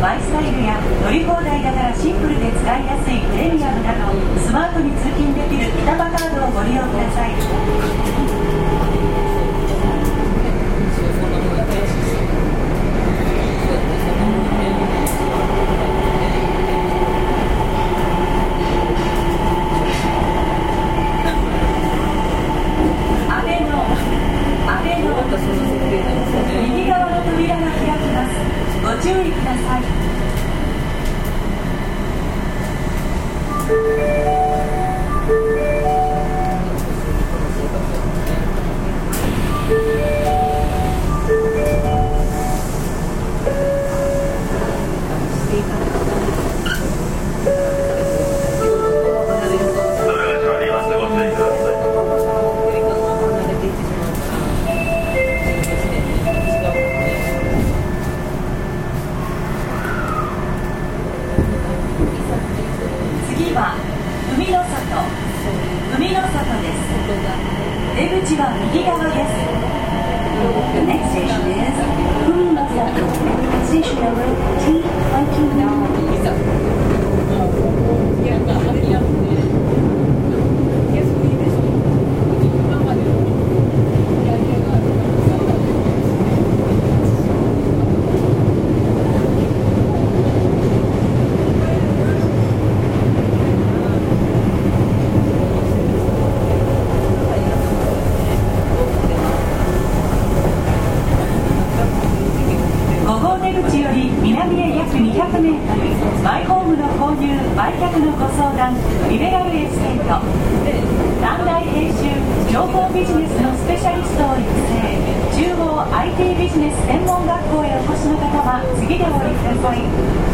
マイスタイルや乗り放題だからシンプルで使いやすいプレミアムなどスマートに通勤できる板バカードをご利用ください。客のご相談リベラルエステート短大編集情報ビジネスのスペシャリストを育成中央 IT ビジネス専門学校へお越しの方は次でお降りください。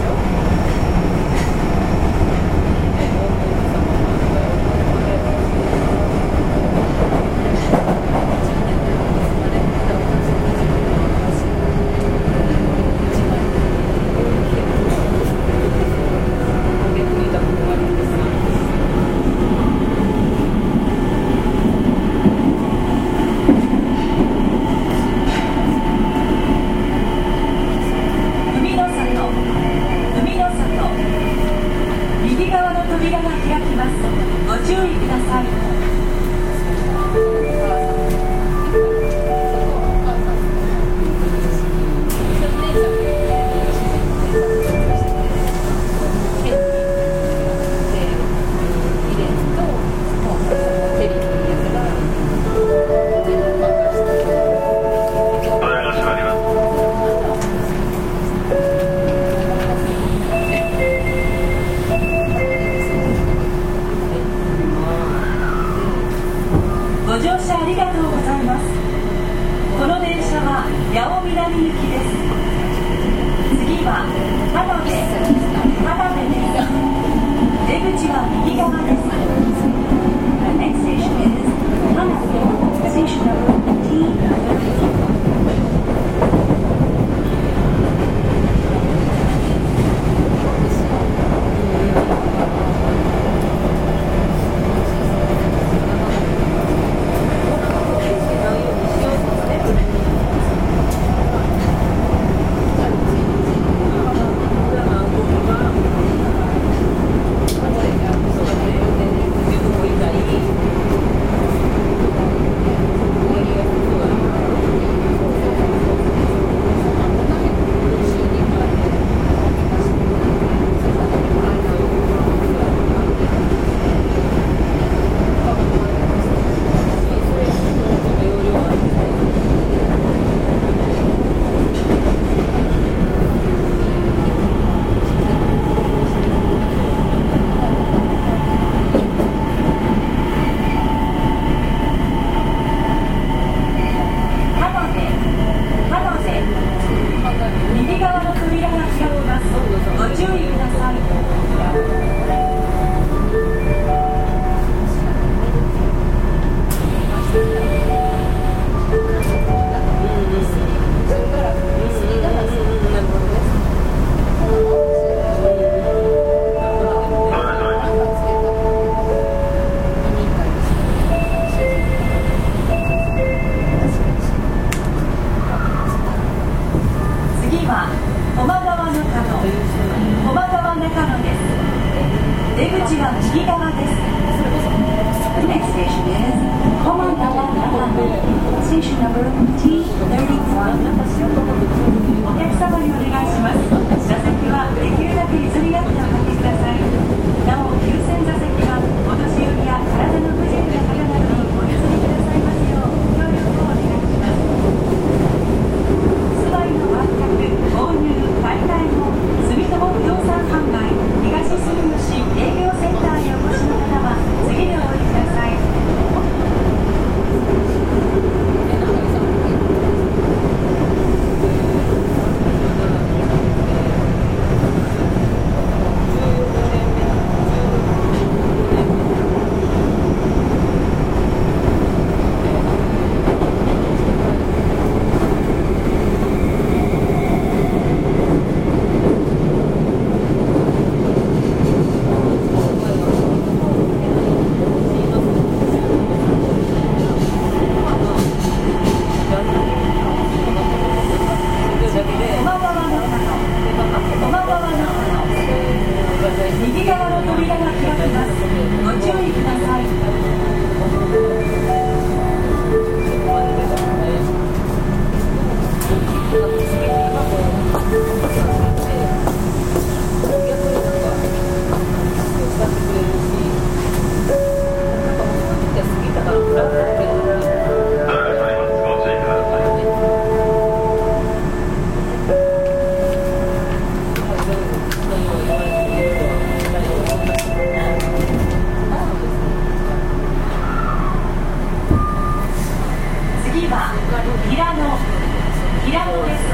側です。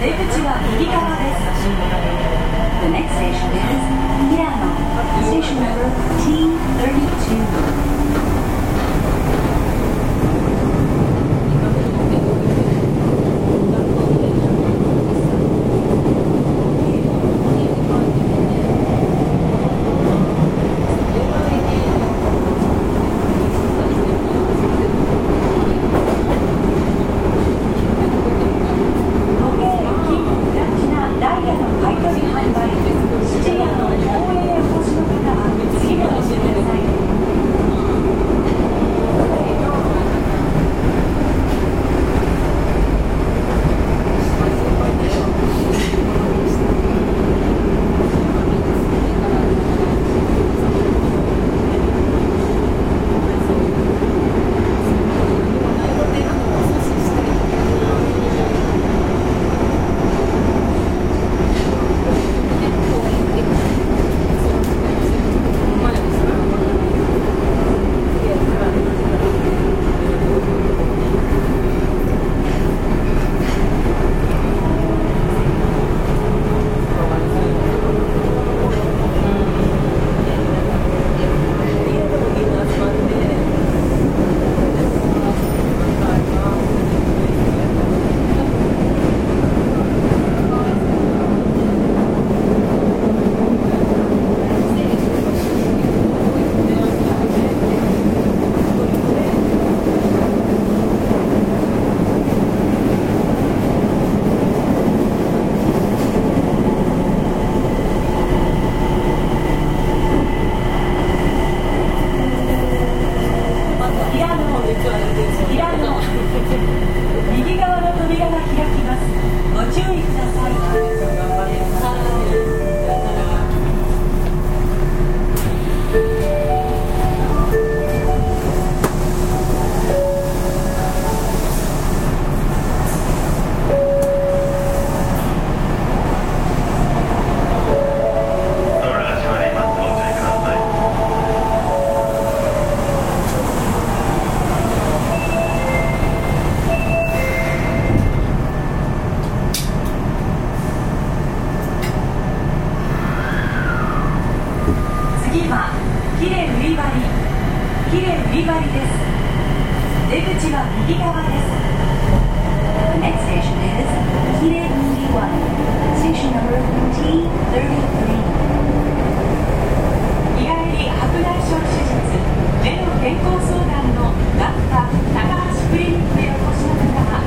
出口は右側です。The next station is Milano, station number T32. キレ売り張りキレ売り張りです。出口は右側です。Next station is キレ Station number T33 日帰り白内障手術。目の健康相談の学科高橋クリニックへお越しの方。は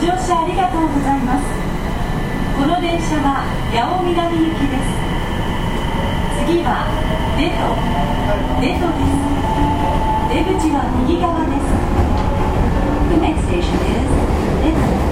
乗車ありがとうございます。この電車は八尾南行きです。次は出と出とです。出口は右側です。The next station is Little.